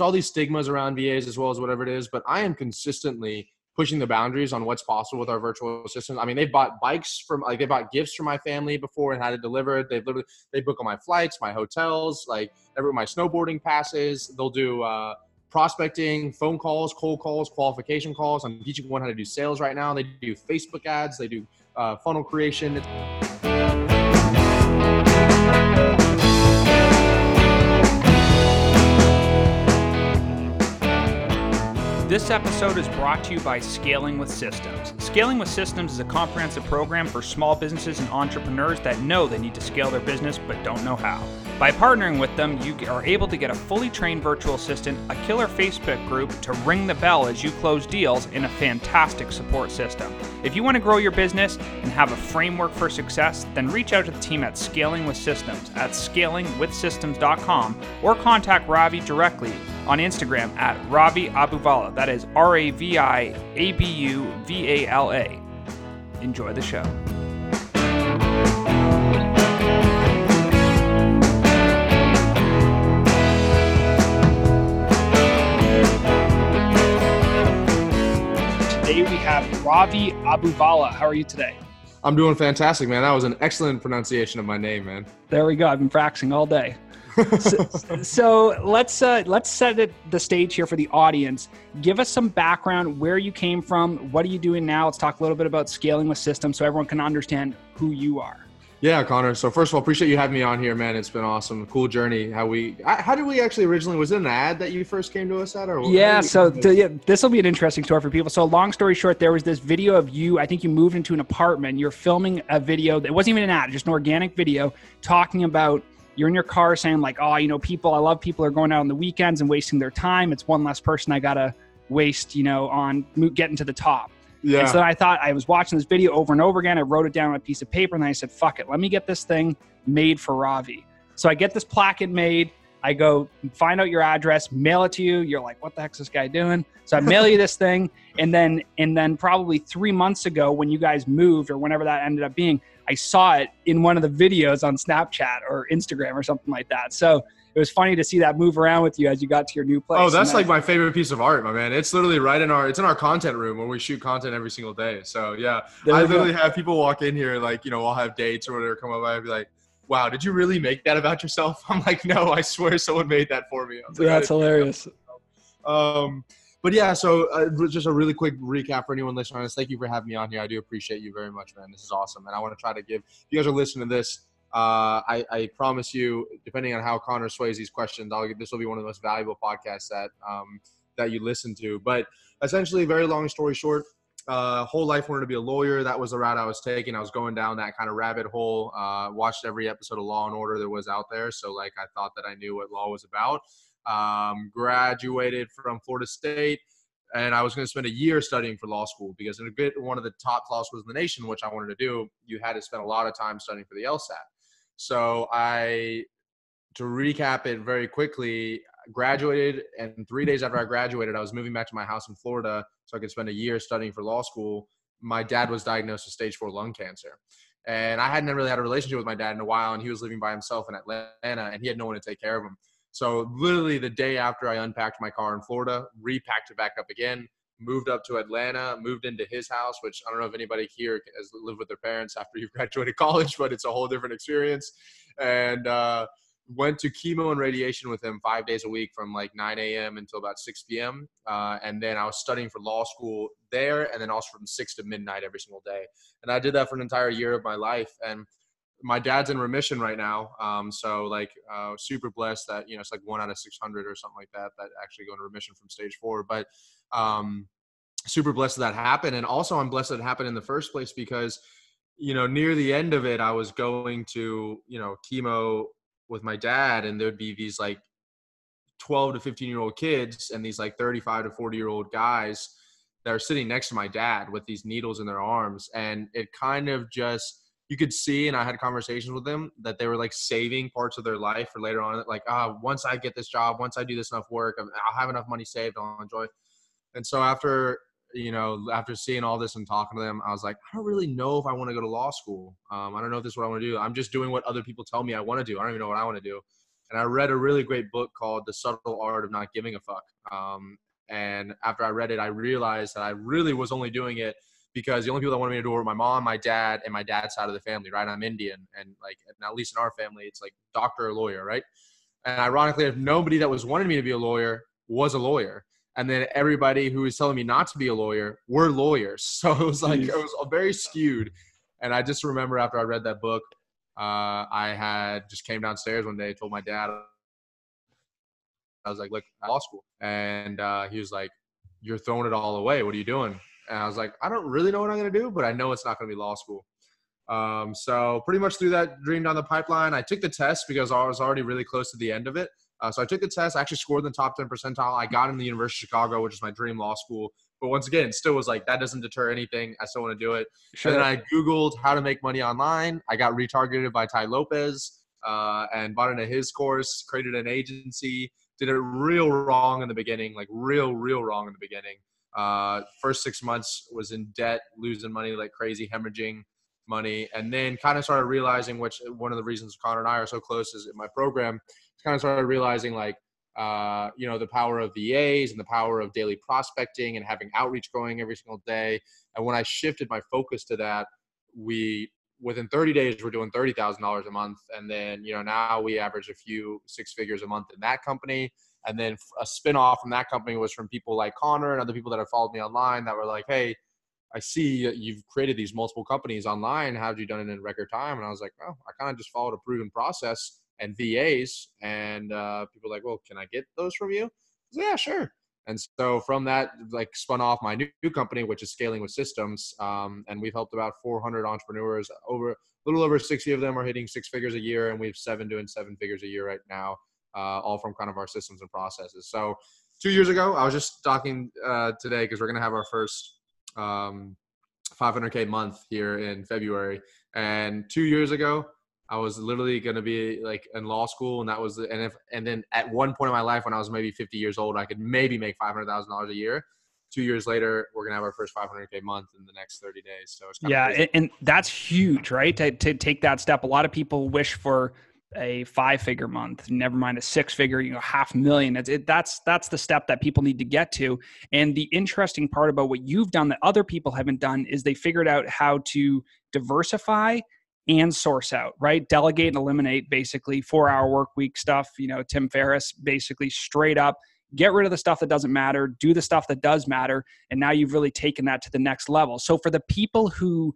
all these stigmas around VAs as well as whatever it is, but I am consistently pushing the boundaries on what's possible with our virtual assistants. I mean, they've bought bikes from like they bought gifts for my family before and had it delivered. They've literally they book all my flights, my hotels, like every my snowboarding passes. They'll do uh, prospecting, phone calls, cold calls, qualification calls. I'm teaching one how to do sales right now. They do Facebook ads. They do uh, funnel creation. This episode is brought to you by Scaling with Systems. Scaling with Systems is a comprehensive program for small businesses and entrepreneurs that know they need to scale their business but don't know how. By partnering with them, you are able to get a fully trained virtual assistant, a killer Facebook group to ring the bell as you close deals, and a fantastic support system. If you want to grow your business and have a framework for success, then reach out to the team at Scaling with Systems at scalingwithsystems.com or contact Ravi directly on Instagram at Ravi Abuvala. That is R A V I A B U V A L A. Enjoy the show. Today we have Ravi Abuvala. How are you today? I'm doing fantastic, man. That was an excellent pronunciation of my name, man. There we go. I've been practicing all day so, so, let's uh, let's set it, the stage here for the audience. Give us some background, where you came from, what are you doing now? Let's talk a little bit about scaling with systems, so everyone can understand who you are. Yeah, Connor. So first of all, appreciate you having me on here, man. It's been awesome, cool journey. How we, how did we actually originally? Was it an ad that you first came to us at, or yeah? So yeah, this will be an interesting story for people. So long story short, there was this video of you. I think you moved into an apartment. You're filming a video that wasn't even an ad, just an organic video talking about you're in your car saying like, oh, you know, people, I love people are going out on the weekends and wasting their time. It's one less person I gotta waste, you know, on getting to the top. Yeah. And so I thought I was watching this video over and over again. I wrote it down on a piece of paper and then I said, fuck it, let me get this thing made for Ravi. So I get this placket made. I go find out your address, mail it to you. You're like, what the heck's this guy doing? So I mail you this thing, and then and then probably three months ago, when you guys moved or whenever that ended up being, I saw it in one of the videos on Snapchat or Instagram or something like that. So it was funny to see that move around with you as you got to your new place. Oh, that's like my favorite piece of art, my man. It's literally right in our it's in our content room where we shoot content every single day. So yeah, I literally go. have people walk in here like you know I'll have dates or whatever come up. I'd be like, "Wow, did you really make that about yourself?" I'm like, "No, I swear someone made that for me." Like, that's hilarious. Um, but yeah, so uh, just a really quick recap for anyone listening on this. Thank you for having me on here. I do appreciate you very much, man. This is awesome, and I want to try to give. If you guys are listening to this, uh, I, I, promise you, depending on how Connor sways these questions, I'll, this will be one of the most valuable podcasts that um, that you listen to. But essentially, very long story short, uh, whole life wanted to be a lawyer. That was the route I was taking. I was going down that kind of rabbit hole. Uh, watched every episode of Law and Order that was out there, so like I thought that I knew what law was about. Um, graduated from Florida State, and I was going to spend a year studying for law school because in a one of the top law schools in the nation, which I wanted to do, you had to spend a lot of time studying for the LSAT. So I, to recap it very quickly, graduated, and three days after I graduated, I was moving back to my house in Florida so I could spend a year studying for law school. My dad was diagnosed with stage four lung cancer. And I hadn't really had a relationship with my dad in a while, and he was living by himself in Atlanta, and he had no one to take care of him. So literally the day after I unpacked my car in Florida, repacked it back up again, moved up to Atlanta, moved into his house, which I don't know if anybody here has lived with their parents after you've graduated college, but it's a whole different experience. And uh, went to chemo and radiation with him five days a week from like 9 a.m. until about 6 p.m. Uh, and then I was studying for law school there, and then also from 6 to midnight every single day. And I did that for an entire year of my life. And my dad's in remission right now. Um, so like uh, super blessed that you know it's like one out of 600 or something like that that actually go into remission from stage four. But um, super blessed that, that happened, and also I'm blessed that it happened in the first place because you know near the end of it I was going to you know chemo with my dad, and there'd be these like 12 to 15 year old kids and these like 35 to 40 year old guys that are sitting next to my dad with these needles in their arms, and it kind of just you could see, and I had conversations with them that they were like saving parts of their life for later on. Like, ah, once I get this job, once I do this enough work, I'll have enough money saved, I'll enjoy. And so after you know, after seeing all this and talking to them, I was like, I don't really know if I want to go to law school. Um, I don't know if this is what I want to do. I'm just doing what other people tell me I want to do. I don't even know what I want to do. and I read a really great book called The Subtle Art of Not Giving a Fuck. Um, and after I read it, I realized that I really was only doing it because the only people that wanted me to do it were my mom, my dad, and my dad's side of the family, right? I'm Indian, and like, at least in our family, it's like doctor or lawyer, right? And ironically, if nobody that was wanting me to be a lawyer was a lawyer, and then everybody who was telling me not to be a lawyer were lawyers, so it was like it was very skewed. And I just remember after I read that book, uh, I had just came downstairs one day, told my dad, I was like, look, law school. And uh, he was like, you're throwing it all away. What are you doing? And I was like, I don't really know what I'm going to do, but I know it's not going to be law school. Um, so pretty much through that dream down the pipeline, I took the test because I was already really close to the end of it. Uh, so I took the test. I actually scored in the top 10 percentile. I got in the University of Chicago, which is my dream law school. But once again, still was like, that doesn't deter anything. I still want to do it. Sure. And then I Googled how to make money online. I got retargeted by Tai Lopez uh, and bought into his course, created an agency, did it real wrong in the beginning, like real, real wrong in the beginning. Uh, first six months was in debt, losing money like crazy, hemorrhaging money, and then kind of started realizing, which one of the reasons Connor and I are so close is in my program, kind of started realizing like, uh, you know, the power of VAs and the power of daily prospecting and having outreach going every single day. And when I shifted my focus to that, we within 30 days we're doing $30,000 a month. And then you know now we average a few six figures a month in that company and then a spin-off from that company was from people like Connor and other people that have followed me online that were like hey I see you've created these multiple companies online how have you done it in record time and I was like oh I kind of just followed a proven process and VAs and uh, people like well can I get those from you yeah sure and so from that, like spun off my new, company, which is Scaling with Systems. Um, and we've helped about 400 entrepreneurs. Over a little over 60 of them are hitting six figures a year, and we have seven doing seven figures a year right now, uh, all from kind of our systems and processes. So two years ago, I was just talking uh, today because we're going to have our first um, 500K month here in February. And two years ago, I was literally going to be like in law school, and that was and if and then at one point in my life when I was maybe 50 years old, I could maybe make five hundred thousand dollars a year. Two years later, we're gonna have our first 500k month in the next 30 days. So yeah, and, and that's huge, right? To to take that step, a lot of people wish for a five figure month never mind a six figure you know half million it's, it, that's that's the step that people need to get to and the interesting part about what you've done that other people haven't done is they figured out how to diversify and source out, right? Delegate and eliminate basically four hour work week stuff. You know, Tim Ferriss basically straight up get rid of the stuff that doesn't matter, do the stuff that does matter. And now you've really taken that to the next level. So for the people who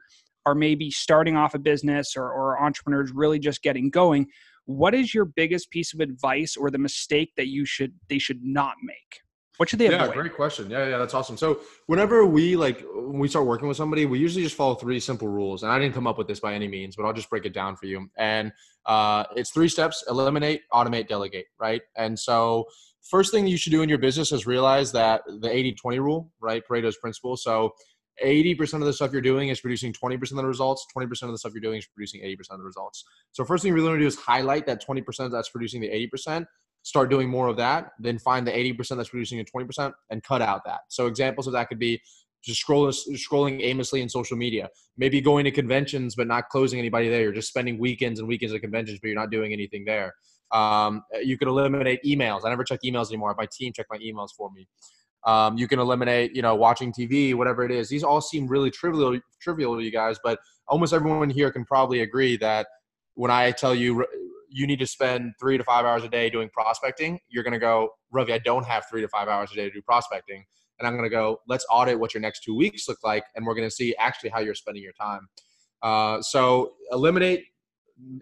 are maybe starting off a business or, or entrepreneurs really just getting going, what is your biggest piece of advice or the mistake that you should they should not make? What should they avoid? Yeah, great question. Yeah, yeah, that's awesome. So whenever we like when we start working with somebody, we usually just follow three simple rules. And I didn't come up with this by any means, but I'll just break it down for you. And uh, it's three steps: eliminate, automate, delegate. Right. And so first thing you should do in your business is realize that the 80-20 rule, right? Pareto's principle. So 80% of the stuff you're doing is producing 20% of the results. 20% of the stuff you're doing is producing 80% of the results. So first thing you really want to do is highlight that 20% that's producing the 80% start doing more of that, then find the 80% that's producing the 20% and cut out that. So examples of that could be just scrolling, scrolling aimlessly in social media, maybe going to conventions but not closing anybody there. You're just spending weekends and weekends at conventions, but you're not doing anything there. Um, you could eliminate emails. I never check emails anymore. My team check my emails for me. Um, you can eliminate, you know, watching TV, whatever it is. These all seem really trivial, trivial to you guys, but almost everyone here can probably agree that when I tell you you need to spend three to five hours a day doing prospecting, you're going to go, Ravi, I don't have three to five hours a day to do prospecting. And I'm going to go, let's audit what your next two weeks look like. And we're going to see actually how you're spending your time. Uh, so eliminate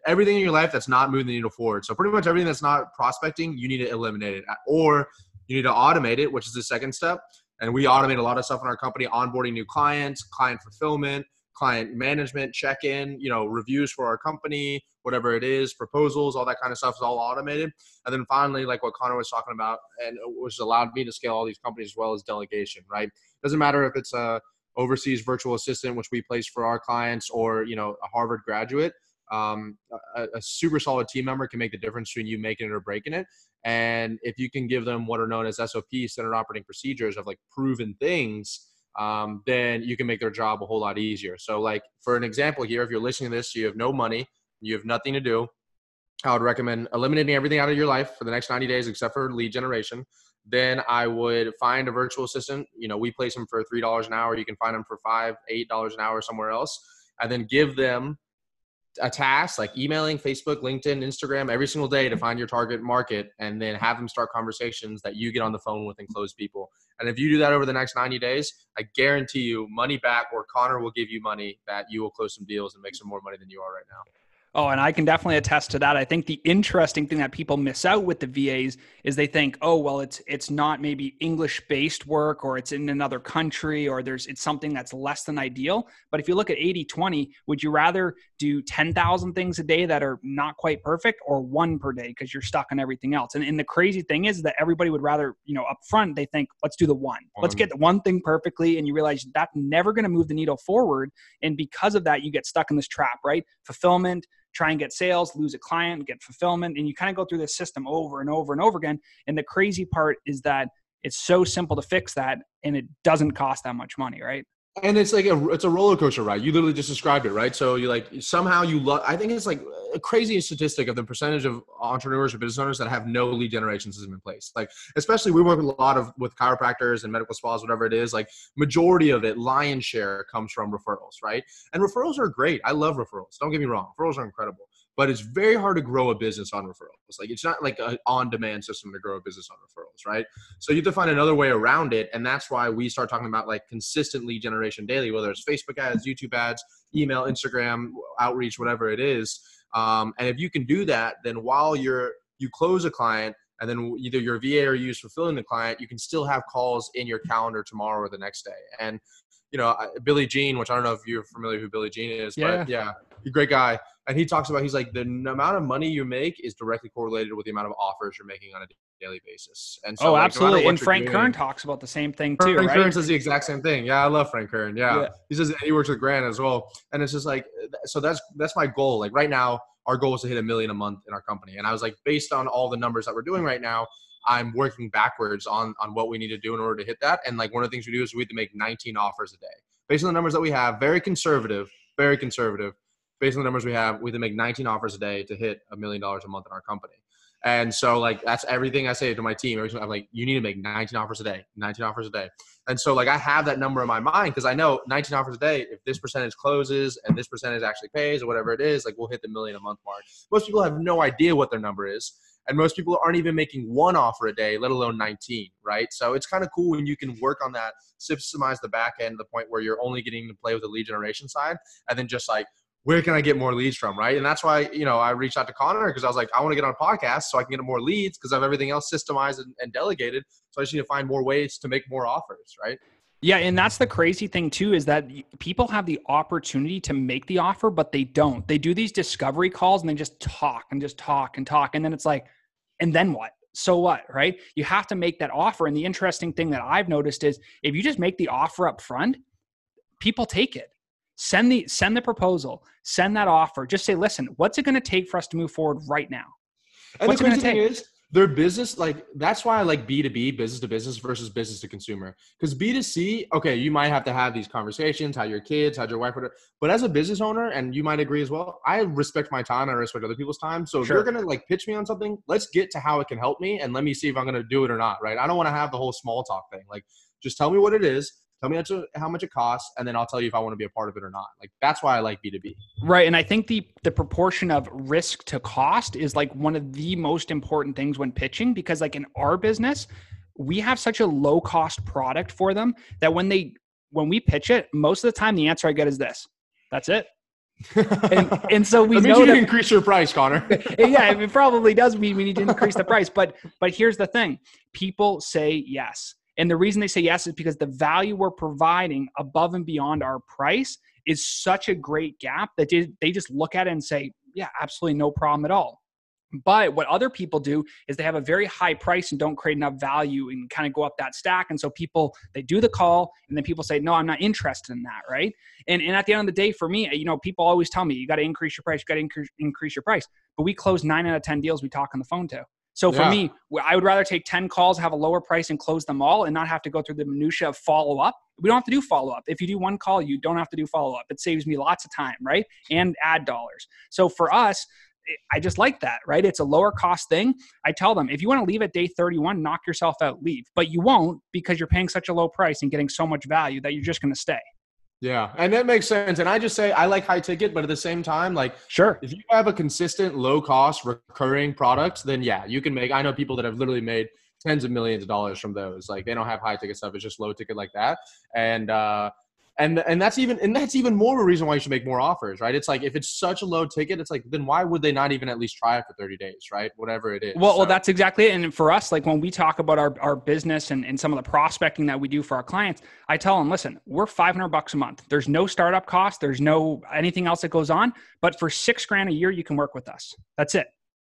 everything in your life that's not moving the needle forward. So pretty much everything that's not prospecting, you need to eliminate it or you need to automate it, which is the second step. And we automate a lot of stuff in our company, onboarding new clients, client fulfillment, client management, check in, you know, reviews for our company, whatever it is, proposals, all that kind of stuff is all automated. And then finally, like what Connor was talking about, and which allowed me to scale all these companies as well as delegation, right? Doesn't matter if it's a overseas virtual assistant, which we place for our clients, or you know, a Harvard graduate. Um, a, a super solid team member can make the difference between you making it or breaking it. And if you can give them what are known as SOP, standard operating procedures of like proven things, um, then you can make their job a whole lot easier. So, like for an example here, if you're listening to this, you have no money, you have nothing to do, I would recommend eliminating everything out of your life for the next 90 days except for lead generation. Then I would find a virtual assistant. You know, we place them for three dollars an hour. You can find them for five, eight dollars an hour somewhere else, and then give them a task like emailing Facebook, LinkedIn, Instagram every single day to mm-hmm. find your target market, and then have them start conversations that you get on the phone with and close people. And if you do that over the next 90 days, I guarantee you money back, or Connor will give you money that you will close some deals and make some more money than you are right now. Oh, and I can definitely attest to that. I think the interesting thing that people miss out with the VAs is they think, oh, well, it's it's not maybe English based work or it's in another country or there's it's something that's less than ideal. But if you look at 80-20, would you rather do 10,000 things a day that are not quite perfect or one per day because you're stuck on everything else? And, and the crazy thing is that everybody would rather, you know, up front, they think, let's do the one. Let's get the one thing perfectly. And you realize that's never going to move the needle forward. And because of that, you get stuck in this trap, right? Fulfillment, try and get sales, lose a client, get fulfillment, and you kind of go through this system over and over and over again. And the crazy part is that it's so simple to fix that and it doesn't cost that much money, right? And it's like a it's a roller coaster ride. You literally just described it, right? So you like somehow you love. I think it's like a crazy statistic of the percentage of entrepreneurs or business owners that have no lead generation system in place. Like especially we work a lot of with chiropractors and medical spas, whatever it is. Like majority of it, lion share comes from referrals, right? And referrals are great. I love referrals. Don't get me wrong, referrals are incredible but it's very hard to grow a business on referrals. Like it's not like an on-demand system to grow a business on referrals, right? So you have to find another way around it, and that's why we start talking about like consistent lead generation daily, whether it's Facebook ads, YouTube ads, email, Instagram outreach, whatever it is. Um, and if you can do that, then while you're you close a client, and then either your VA or you is fulfilling the client, you can still have calls in your calendar tomorrow or the next day. And you know, Billy Gene, which I don't know if you're familiar who Billy Gene is, yeah. but yeah, he's a great guy. And he talks about, he's like, the amount of money you make is directly correlated with the amount of offers you're making on a daily basis. And so, oh, like, absolutely. and Frank doing, Kern talks about the same thing too. Frank right? Kern says the exact same thing. Yeah, I love Frank Kern. Yeah. yeah. He says he works with Grant as well. And it's just like, so that's, that's my goal. Like right now, our goal is to hit a million a month in our company. And I was like, based on all the numbers that we're doing right now, I'm working backwards on on what we need to do in order to hit that. And like one of the things we do is we have to make 19 offers a day based on the numbers that we have, very conservative, very conservative. Based on the numbers we have, we can make 19 offers a day to hit a million dollars a month in our company. And so, like, that's everything I say to my team. I'm like, you need to make 19 offers a day, 19 offers a day. And so, like, I have that number in my mind because I know 19 offers a day, if this percentage closes and this percentage actually pays or whatever it is, like, we'll hit the million a month mark. Most people have no idea what their number is and most people aren't even making one offer a day let alone 19 right so it's kind of cool when you can work on that systemize the back end to the point where you're only getting to play with the lead generation side and then just like where can I get more leads from, right? And that's why you know I reached out to Connor because I was like, I want to get on a podcast so I can get more leads because I have everything else systemized and, and delegated. So I just need to find more ways to make more offers, right? Yeah, and that's the crazy thing too is that people have the opportunity to make the offer, but they don't. They do these discovery calls and they just talk and just talk and talk, and then it's like, and then what? So what, right? You have to make that offer. And the interesting thing that I've noticed is if you just make the offer up front, people take it. Send the send the proposal, send that offer. Just say, listen, what's it going to take for us to move forward right now? And what's the crazy thing is, their business like that's why i like b2b business to business versus business to consumer. Because b2c okay you might have to have these conversations how your kids how your wife but as a business owner and you might agree as well i respect my time and i respect other people's time. So if you're gonna like pitch me on something let's get to how it can help me and let me see if i'm gonna do it or not right? I don't want to have the whole small talk thing. Like just tell me what it is Tell me how much it costs, and then I'll tell you if I want to be a part of it or not. Like that's why I like B two B. Right, and I think the the proportion of risk to cost is like one of the most important things when pitching because like in our business, we have such a low cost product for them that when they when we pitch it, most of the time the answer I get is this. That's it. and, and so we that know that, increase your price, Connor. yeah, it probably does mean we need to increase the price. But but here's the thing: people say yes. And the reason they say yes is because the value we're providing above and beyond our price is such a great gap that they just look at it and say, yeah, absolutely no problem at all. But what other people do is they have a very high price and don't create enough value and kind of go up that stack. And so people, they do the call and then people say, no, I'm not interested in that. Right. And, and at the end of the day, for me, you know, people always tell me, you got to increase your price, you got to increase, increase your price. But we close nine out of 10 deals we talk on the phone to. So for yeah. me, I would rather take 10 calls, have a lower price and close them all and not have to go through the minutia of follow up. We don't have to do follow up. If you do one call, you don't have to do follow up. It saves me lots of time, right? And ad dollars. So for us, eh, I just like that, right? It's a lower cost thing. I tell them if you want to leave at day 31, knock yourself out, leave. But you won't because you're paying such a low price and getting so much value that you're just going to stay. Yeah, and that makes sense. And I just say I like high ticket, but at the same time, like sure, if you have a consistent, low cost, recurring product, then yeah, you can make. I know people that have literally made tens of millions of dollars from those. Like they don't have high ticket stuff; it's just low ticket like that. And uh, and and that's even and that's even more of a reason why you should make more offers right? It's like if it's such a low ticket it's like then why would they not even at least try it for 30 days right? Whatever it is well, so. well that's exactly it. And for us like when we talk about our, our business and, and some of the prospecting that we do for our clients i tell them listen we're 500 bucks a month. There's no startup cost. There's no anything else that goes on. But for six grand a year you can work with us. That's it.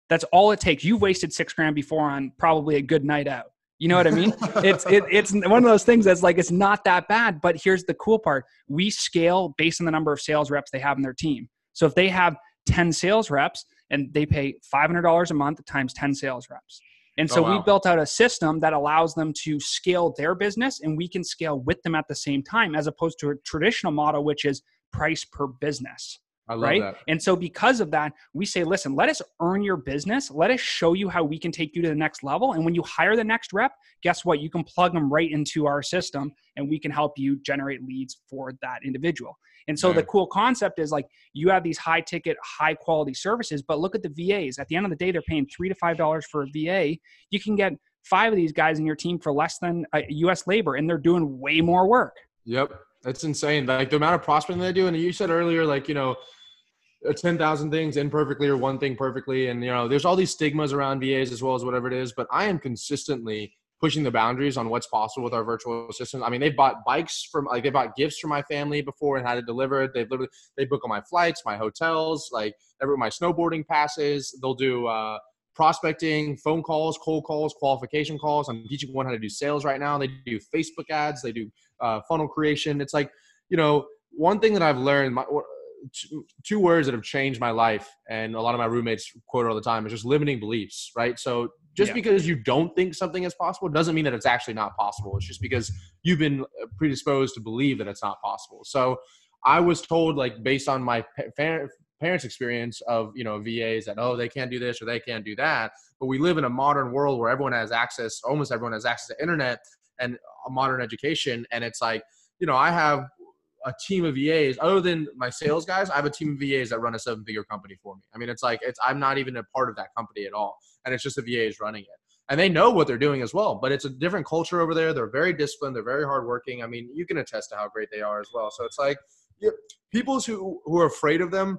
That's all it takes. You've wasted six grand before on probably a good night out you know what I mean? it's it, it's one of those things that's like it's not that bad. But here's the cool part: we scale based on the number of sales reps they have in their team. So if they have ten sales reps and they pay five hundred dollars a month times ten sales reps, and oh, so oh, wow. we built out a system that allows them to scale their business, and we can scale with them at the same time, as opposed to a traditional model, which is price per business right? That. And so because of that, we say, listen, let us earn your business. Let us show you how we can take you to the next level. And when you hire the next rep, guess what? You can plug them right into our system and we can help you generate leads for that individual. And so the cool concept is like you have these high ticket, high quality services, but look at the VAs. At the end of the day, they're paying three to five dollars for a VA. You can get five of these guys in your team for less than uh, US labor, and they're doing way more work. Yep. That's insane. Like the amount of prospecting they do. And you said earlier, like, you know, uh, 10,000 things imperfectly or one thing perfectly. And, you know, there's all these stigmas around VAs as well as whatever it is. But I am consistently pushing the boundaries on what's possible with our virtual assistants. I mean, they bought bikes from, like, they bought gifts for my family before and had it delivered. They've literally, they book on my flights, my hotels, like, every, my snowboarding passes. They'll do, uh, prospecting, phone calls, cold calls, qualification calls. I'm teaching one how to do sales right now. They do Facebook ads, they do uh, funnel creation. It's like, you know, one thing that I've learned, my, two, words that have changed my life and a lot of my roommates quote all the time is just limiting beliefs right? So just yeah. because you don't think something is possible doesn't mean that it's actually not possible. It's just because you've been uh, predisposed to believe that it's not possible. So i was told like based on my parents experience of you know vas that oh they can't do this or they can't do that but we live in a modern world where everyone has access almost everyone has access to internet and a modern education and it's like you know i have a team of VAs other than my sales guys. I have a team of VAs that run a seven figure company for me. I mean, it's like it's I'm not even a part of that company at all, and it's just the VAs running it. And they know what they're doing as well, but it's a different culture over there. They're very disciplined. They're very hardworking. I mean, you can attest to how great they are as well. So it's like people who who are afraid of them,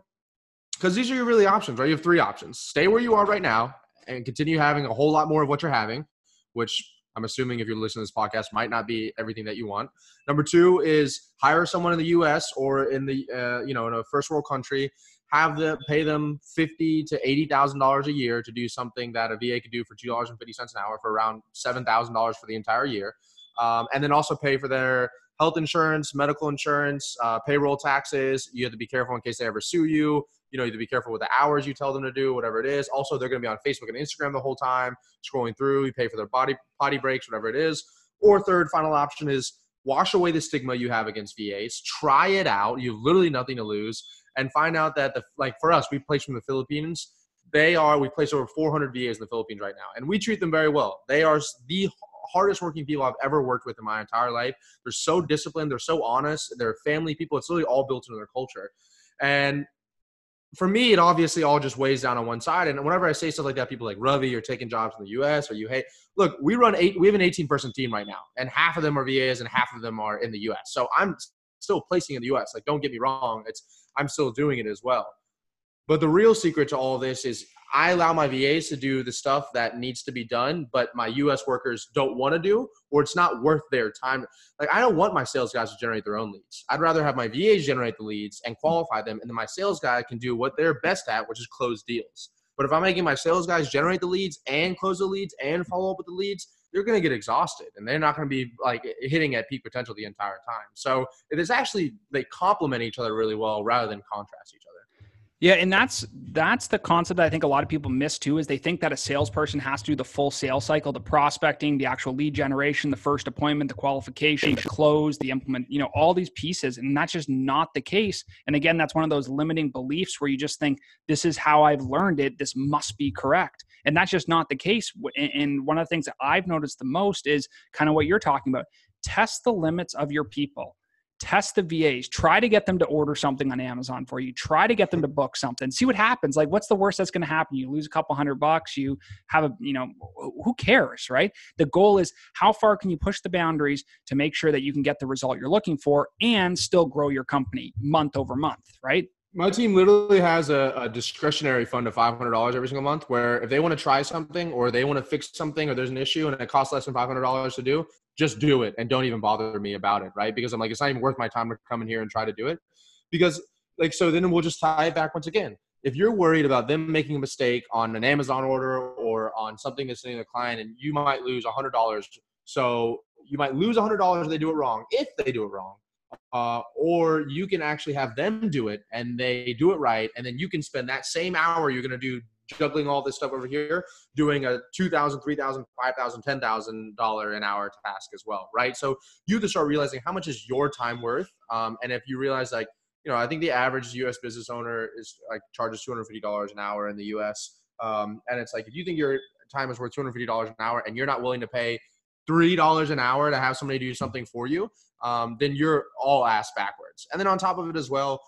because these are your really options, right? You have three options: stay where you are right now and continue having a whole lot more of what you're having, which I'm assuming if you're listening to this podcast, might not be everything that you want. Number two is hire someone in the U.S. or in the uh, you know in a first world country, have them pay them fifty to eighty thousand dollars a year to do something that a VA could do for two dollars and fifty cents an hour for around seven thousand dollars for the entire year, um, and then also pay for their health insurance, medical insurance, uh, payroll taxes. You have to be careful in case they ever sue you you know, you have to be careful with the hours you tell them to do, whatever it is. Also, they're going to be on Facebook and Instagram the whole time, scrolling through. You pay for their body potty breaks, whatever it is. Or third, final option is wash away the stigma you have against VAs. Try it out. You have literally nothing to lose, and find out that the like for us, we place from the Philippines. They are we place over 400 VAs in the Philippines right now, and we treat them very well. They are the hardest working people I've ever worked with in my entire life. They're so disciplined. They're so honest. They're family people. It's really all built into their culture. And for me, it obviously all just weighs down on one side. And whenever I say stuff like that, people like Ravi, you're taking jobs in the U.S. or you hate. Look, we run eight. We have an 18 person team right now, and half of them are VAs and half of them are in the U.S. So I'm still placing in the U.S. Like, don't get me wrong. It's I'm still doing it as well. But the real secret to all this is I allow my VAs to do the stuff that needs to be done, but my US workers don't want to do, or it's not worth their time. Like, I don't want my sales guys to generate their own leads. I'd rather have my VAs generate the leads and qualify them, and then my sales guy can do what they're best at, which is close deals. But if I'm making my sales guys generate the leads and close the leads and follow up with the leads, they're going to get exhausted and they're not going to be like hitting at peak potential the entire time. So it is actually, they complement each other really well rather than contrast each other. Yeah, and that's that's the concept that I think a lot of people miss too is they think that a salesperson has to do the full sales cycle, the prospecting, the actual lead generation, the first appointment, the qualification, the close, the implement, you know, all these pieces and that's just not the case. And again, that's one of those limiting beliefs where you just think this is how I've learned it, this must be correct. And that's just not the case. And one of the things that I've noticed the most is kind of what you're talking about. Test the limits of your people test the VAs, try to get them to order something on Amazon for you, try to get them to book something, see what happens. Like, what's the worst that's going to happen? You lose a couple hundred bucks, you have a, you know, who cares, right? The goal is how far can you push the boundaries to make sure that you can get the result you're looking for and still grow your company month over month, right? My team literally has a, a discretionary fund of $500 every single month where if they want to try something or they want to fix something or there's an issue and it costs less than $500 to do, just do it and don't even bother me about it, right? Because I'm like, it's not even worth my time to come in here and try to do it. Because, like, so then we'll just tie it back once again. If you're worried about them making a mistake on an Amazon order or on something that's sending a client and you might lose $100, so you might lose $100 if they do it wrong, if they do it wrong. Uh, or you can actually have them do it and they do it right, and then you can spend that same hour you're going to do juggling all this stuff over here, doing a two thousand, three thousand, five thousand, ten thousand dollar an hour task as well, right? So you have to start realizing how much is your time worth, um, and if you realize like you know, I think the average U.S. business owner is like charges two hundred fifty dollars an hour in the U.S. Um, and it's like if you think your time is worth two hundred fifty dollars an hour and you're not willing to pay three dollars an hour to have somebody do something for you, um, then you're all ass backwards. And then on top of it as well,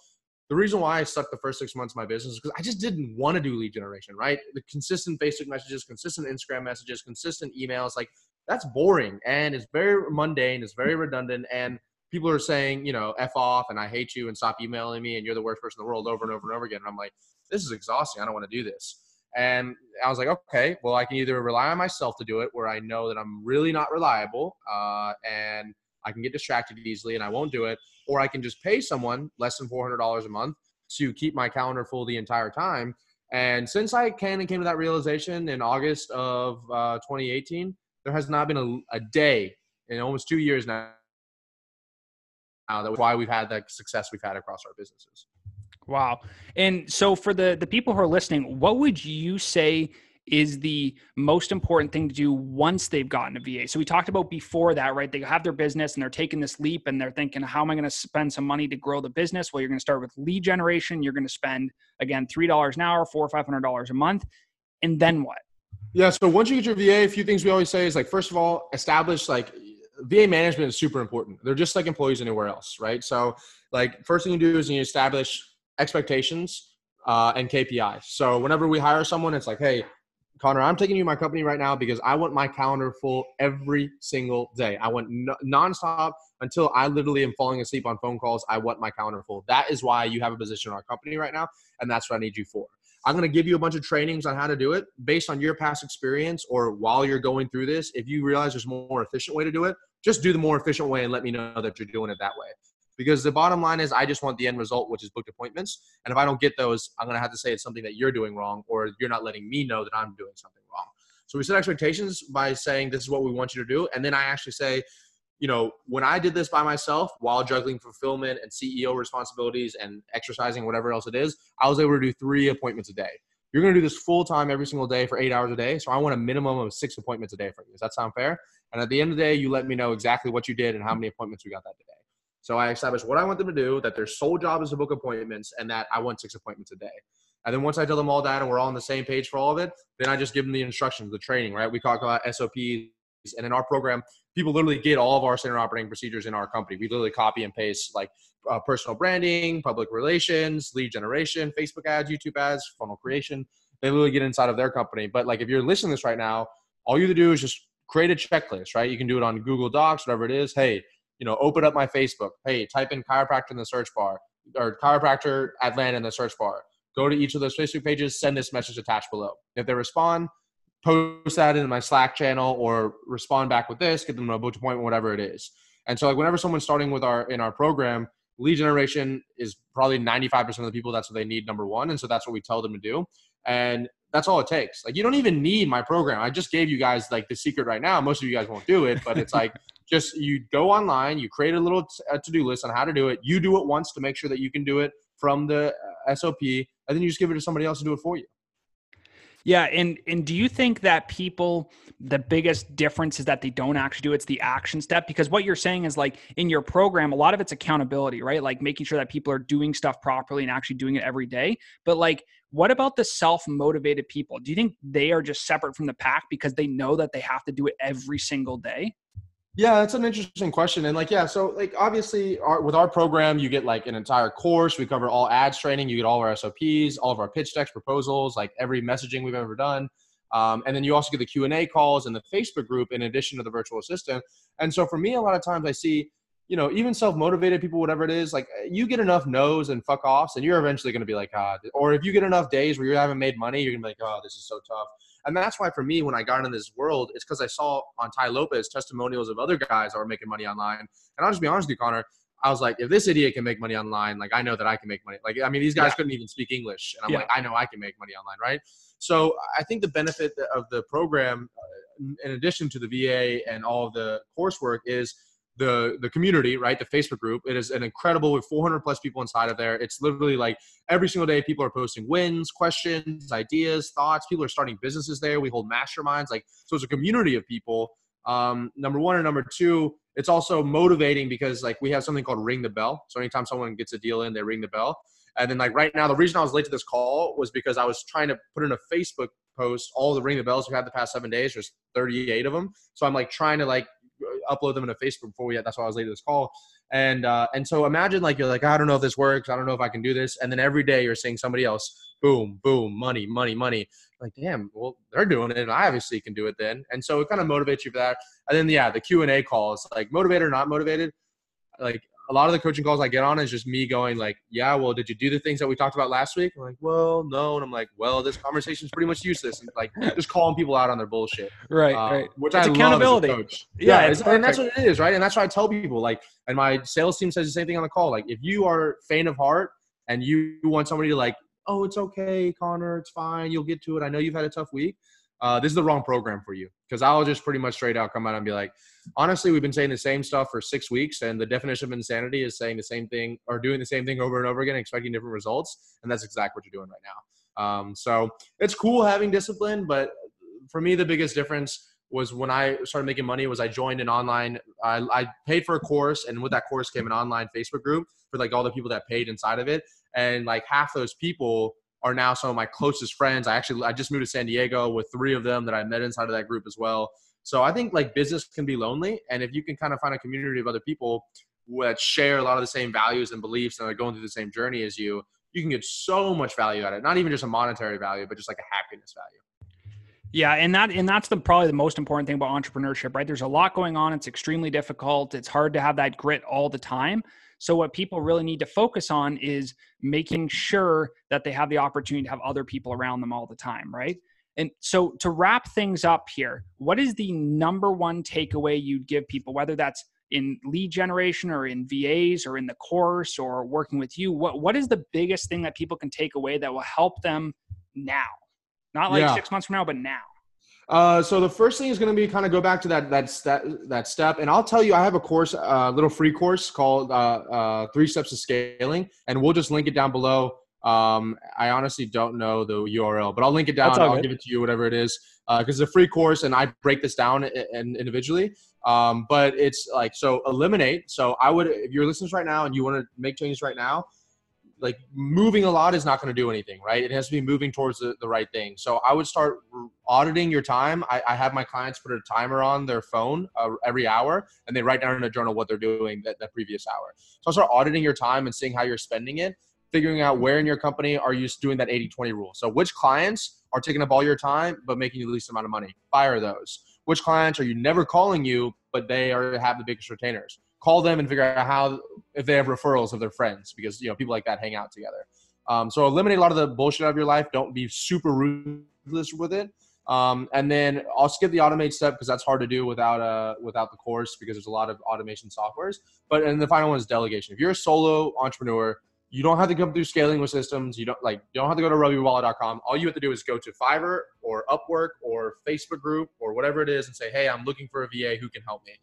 the reason why I sucked the first six months of my business is because I just didn't want to do lead generation, right? The consistent Facebook messages, consistent Instagram messages, consistent emails, like that's boring and it's very mundane, it's very redundant, and people are saying, you know, F off and I hate you and stop emailing me and you're the worst person in the world over and over and over again. And I'm like, this is exhausting. I don't want to do this. And I was like, okay, well, I can either rely on myself to do it where I know that I'm really not reliable uh, and I can get distracted easily and I won't do it, or I can just pay someone less than $400 a month to keep my calendar full the entire time. And since I kind of came to that realization in August of uh, 2018, there has not been a, a, day in almost two years now. Now that's why we've had the success we've had across our businesses. Wow. And so for the the people who are listening, what would you say is the most important thing to do once they've gotten a VA. So we talked about before that, right? They have their business and they're taking this leap and they're thinking, how am I going to spend some money to grow the business? Well, you're going to start with lead generation. You're going to spend again three dollars an hour, four or five hundred dollars a month, and then what? Yeah. So once you get your VA, a few things we always say is like, first of all, establish like VA management is super important. They're just like employees anywhere else, right? So like first thing you do is you establish expectations uh, and KPIs. So whenever we hire someone, it's like, hey, Connor, I'm taking you my company right now because I want my calendar full every single day. I want no, nonstop until I literally am falling asleep on phone calls. I want my calendar full. That is why you have a position in our company right now, and that's what I need you for. I'm going to give you a bunch of trainings on how to do it based on your past experience or while you're going through this. If you realize there's a more efficient way to do it, just do the more efficient way and let me know that you're doing it that way because the bottom line is I just want the end result, which is booked appointments. And if I don't get those, I'm going to have to say it's something that you're doing wrong or you're not letting me know that I'm doing something wrong. So we set expectations by saying this is what we want you to do. And then I actually say, you know, when I did this by myself while juggling fulfillment and CEO responsibilities and exercising, whatever else it is, I was able to do three appointments a day. You're going to do this full time every single day for eight hours a day. So I want a minimum of six appointments a day from you. Does that sound fair? And at the end of the day, you let me know exactly what you did and how many appointments we got that day. So I established what I want them to do, that their sole job is to book appointments, and that I want six appointments a day. And then once I tell them all that and we're all on the same page for all of it, then I just give them the instructions, the training, right? We talk about SOPs. And in our program, people literally get all of our standard operating procedures in our company. We literally copy and paste like uh, personal branding, public relations, lead generation, Facebook ads, YouTube ads, funnel creation. They literally get inside of their company. But like if you're listening to this right now, all you have to do is just create a checklist, right? You can do it on Google Docs, whatever it is. Hey, you know, open up my Facebook. Hey, type in chiropractor in the search bar or chiropractor Atlanta in the search bar. Go to each of those Facebook pages, send this message attached below. If they respond, post that in my Slack channel or respond back with this, get them a book appointment, whatever it is. And so like whenever someone's starting with our in our program, lead generation is probably 95% of the people that's what they need number one. And so that's what we tell them to do. And that's all it takes. Like you don't even need my program. I just gave you guys like the secret right now. Most of you guys won't do it, but it's like just you go online, you create a little uh, to-do list on how to do it. You do it once to make sure that you can do it from the uh, SOP, and then you just give it to somebody else to do it for you. Yeah, and and do you think that people the biggest difference is that they don't actually do it's the action step because what you're saying is like in your program a lot of it's accountability, right? Like making sure that people are doing stuff properly and actually doing it every day. But like what about the self-motivated people? Do you think they are just separate from the pack because they know that they have to do it every single day? Yeah, that's an interesting question. And like, yeah, so like obviously our, with our program, you get like an entire course. We cover all ads training. You get all of our SOPs, all of our pitch decks, proposals, like every messaging we've ever done. Um, and then you also get the Q and A calls and the Facebook group in addition to the virtual assistant. And so for me, a lot of times I see, you know, even self-motivated people, whatever it is, like you get enough no's and fuck offs, and you're eventually going to be like, ah, or if you get enough days where you haven't made money, you're gonna be like, oh, this is so tough. And that's why for me, when I got into this world, it's because I saw on Tai Lopez testimonials of other guys that were making money online. And I'll just be honest with you, Connor. I was like, if this idiot can make money online, like I know that I can make money. Like, I mean, these guys yeah. couldn't even speak English. And I'm yeah. like, I know I can make money online, right? So I think the benefit of the program, uh, in addition to the VA and all of the coursework, is – the the community, right? The Facebook group. It is an incredible with 400 plus people inside of there. It's literally like every single day people are posting wins, questions, ideas, thoughts. People are starting businesses there. We hold masterminds, like so. It's a community of people. Um, number one and number two, it's also motivating because like we have something called ring the bell. So anytime someone gets a deal in, they ring the bell. And then like right now, the reason I was late to this call was because I was trying to put in a Facebook post all the ring the bells we've had the past seven days. There's 38 of them. So I'm like trying to like upload them in a Facebook before we had. That's why I was late to this call. And uh, and so imagine like you're like I don't know if this works. I don't know if I can do this. And then every day you're seeing somebody else. Boom, boom, money, money, money. Like damn, well they're doing it, and I obviously can do it then. And so it kind of motivates you for that. And then yeah, the Q and A calls, like motivated or not motivated, like a lot of the coaching calls I get on is just me going like, yeah, well, did you do the things that we talked about last week? I'm like, well, no. And I'm like, well, this conversation is pretty much useless. And like just calling people out on their bullshit. Right. Uh, right. Which it's I accountability. Love Yeah. yeah and that's what it is. Right. And that's why I tell people like, and my sales team says the same thing on the call. Like if you are faint of heart and you want somebody to like, oh, it's okay, Connor, it's fine. You'll get to it. I know you've had a tough week uh, this is the wrong program for you. Because I'll just pretty much straight out come out and be like, honestly, we've been saying the same stuff for six weeks, and the definition of insanity is saying the same thing or doing the same thing over and over again, expecting different results. And that's exactly what you're doing right now. Um, so it's cool having discipline, but for me, the biggest difference was when I started making money was I joined an online, I, I paid for a course, and with that course came an online Facebook group for like all the people that paid inside of it. And like half those people are now some of my closest friends. I actually I just moved to San Diego with three of them that I met inside of that group as well. So I think like business can be lonely, and if you can kind of find a community of other people that share a lot of the same values and beliefs and are going through the same journey as you, you can get so much value out of it. Not even just a monetary value, but just like a happiness value. Yeah, and that and that's the probably the most important thing about entrepreneurship, right? There's a lot going on. It's extremely difficult. It's hard to have that grit all the time. So, what people really need to focus on is making sure that they have the opportunity to have other people around them all the time, right? And so, to wrap things up here, what is the number one takeaway you'd give people, whether that's in lead generation or in VAs or in the course or working with you? What, what is the biggest thing that people can take away that will help them now? Not like yeah. six months from now, but now. Uh, so the first thing is going to be kind of go back to that that that that step, and I'll tell you, I have a course, a uh, little free course called uh, uh, Three Steps to Scaling, and we'll just link it down below. Um, I honestly don't know the URL, but I'll link it down. I'll good. give it to you, whatever it is, because uh, it's a free course, and I break this down in, individually. Um, but it's like so eliminate. So I would, if you're listening right now and you want to make changes right now, like moving a lot is not going to do anything, right? It has to be moving towards the, the right thing. So I would start auditing your time. I, I have my clients put a timer on their phone uh, every hour and they write down in a journal what they're doing that, that previous hour. So I'll start auditing your time and seeing how you're spending it, figuring out where in your company are you doing that 80 20 rule. So which clients are taking up all your time but making you the least amount of money? Fire those. Which clients are you never calling you but they are have the biggest retainers? Call them and figure out how if they have referrals of their friends because you know people like that hang out together. Um, so eliminate a lot of the bullshit out of your life. Don't be super ruthless with it. Um, and then I'll skip the automate step because that's hard to do without uh without the course because there's a lot of automation softwares. But and the final one is delegation. If you're a solo entrepreneur, you don't have to go through scaling with systems. You don't like you don't have to go to raviabuvala.com. All you have to do is go to Fiverr or Upwork or Facebook group or whatever it is and say, hey, I'm looking for a VA who can help me.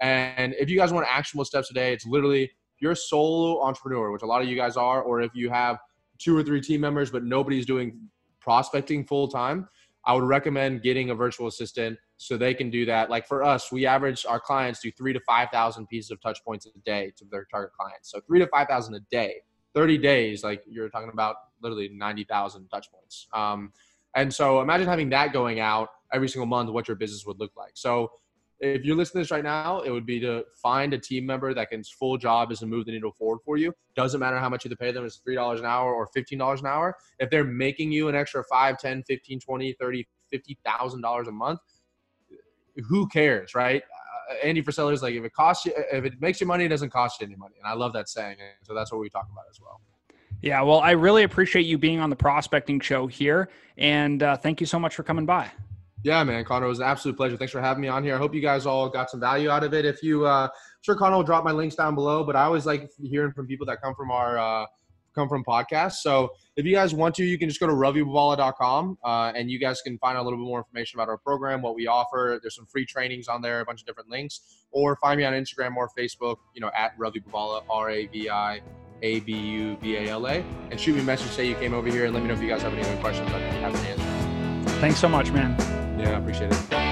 And if you guys want actionable steps today, it's literally you're a solo entrepreneur, which a lot of you guys are, or if you have two or three team members but nobody's doing prospecting full time, I would recommend getting a virtual assistant so they can do that. Like for us, we average our clients do three to five thousand pieces of touch points a day to their target clients. So three to five thousand a day. 30 days, like you're talking about literally 90,000 touch points. Um, and so imagine having that going out every single month, what your business would look like. So if you're listening to this right now, it would be to find a team member that can full job is to move the needle forward for you. Doesn't matter how much you pay them, it's $3 an hour or $15 an hour. If they're making you an extra 5, 10, 15, 20, 30, $50,000 a month, who cares, right? Uh, Andy Frisella is like, if it costs you, if it makes you money, it doesn't cost you any money. And I love that saying. And so that's what we talk about as well. Yeah, well, I really appreciate you being on the prospecting show here. And uh, thank you so much for coming by. Yeah, man, Connor, it was an absolute pleasure. Thanks for having me on here. I hope you guys all got some value out of it. If you, uh, I'm sure, Connor will drop my links down below, but I always like hearing from people that come from our, uh, come from podcasts. So if you guys want to, you can just go to raviabuvala.com uh, and you guys can find out a little bit more information about our program, what we offer. There's some free trainings on there, a bunch of different links, or find me on Instagram or Facebook, you know, at Ravi R A V I A B U V A L A, and shoot me a message, say you came over here, and let me know if you guys have any other questions. I'd be happy to answer. Thanks so much, man. Yeah, I appreciate it.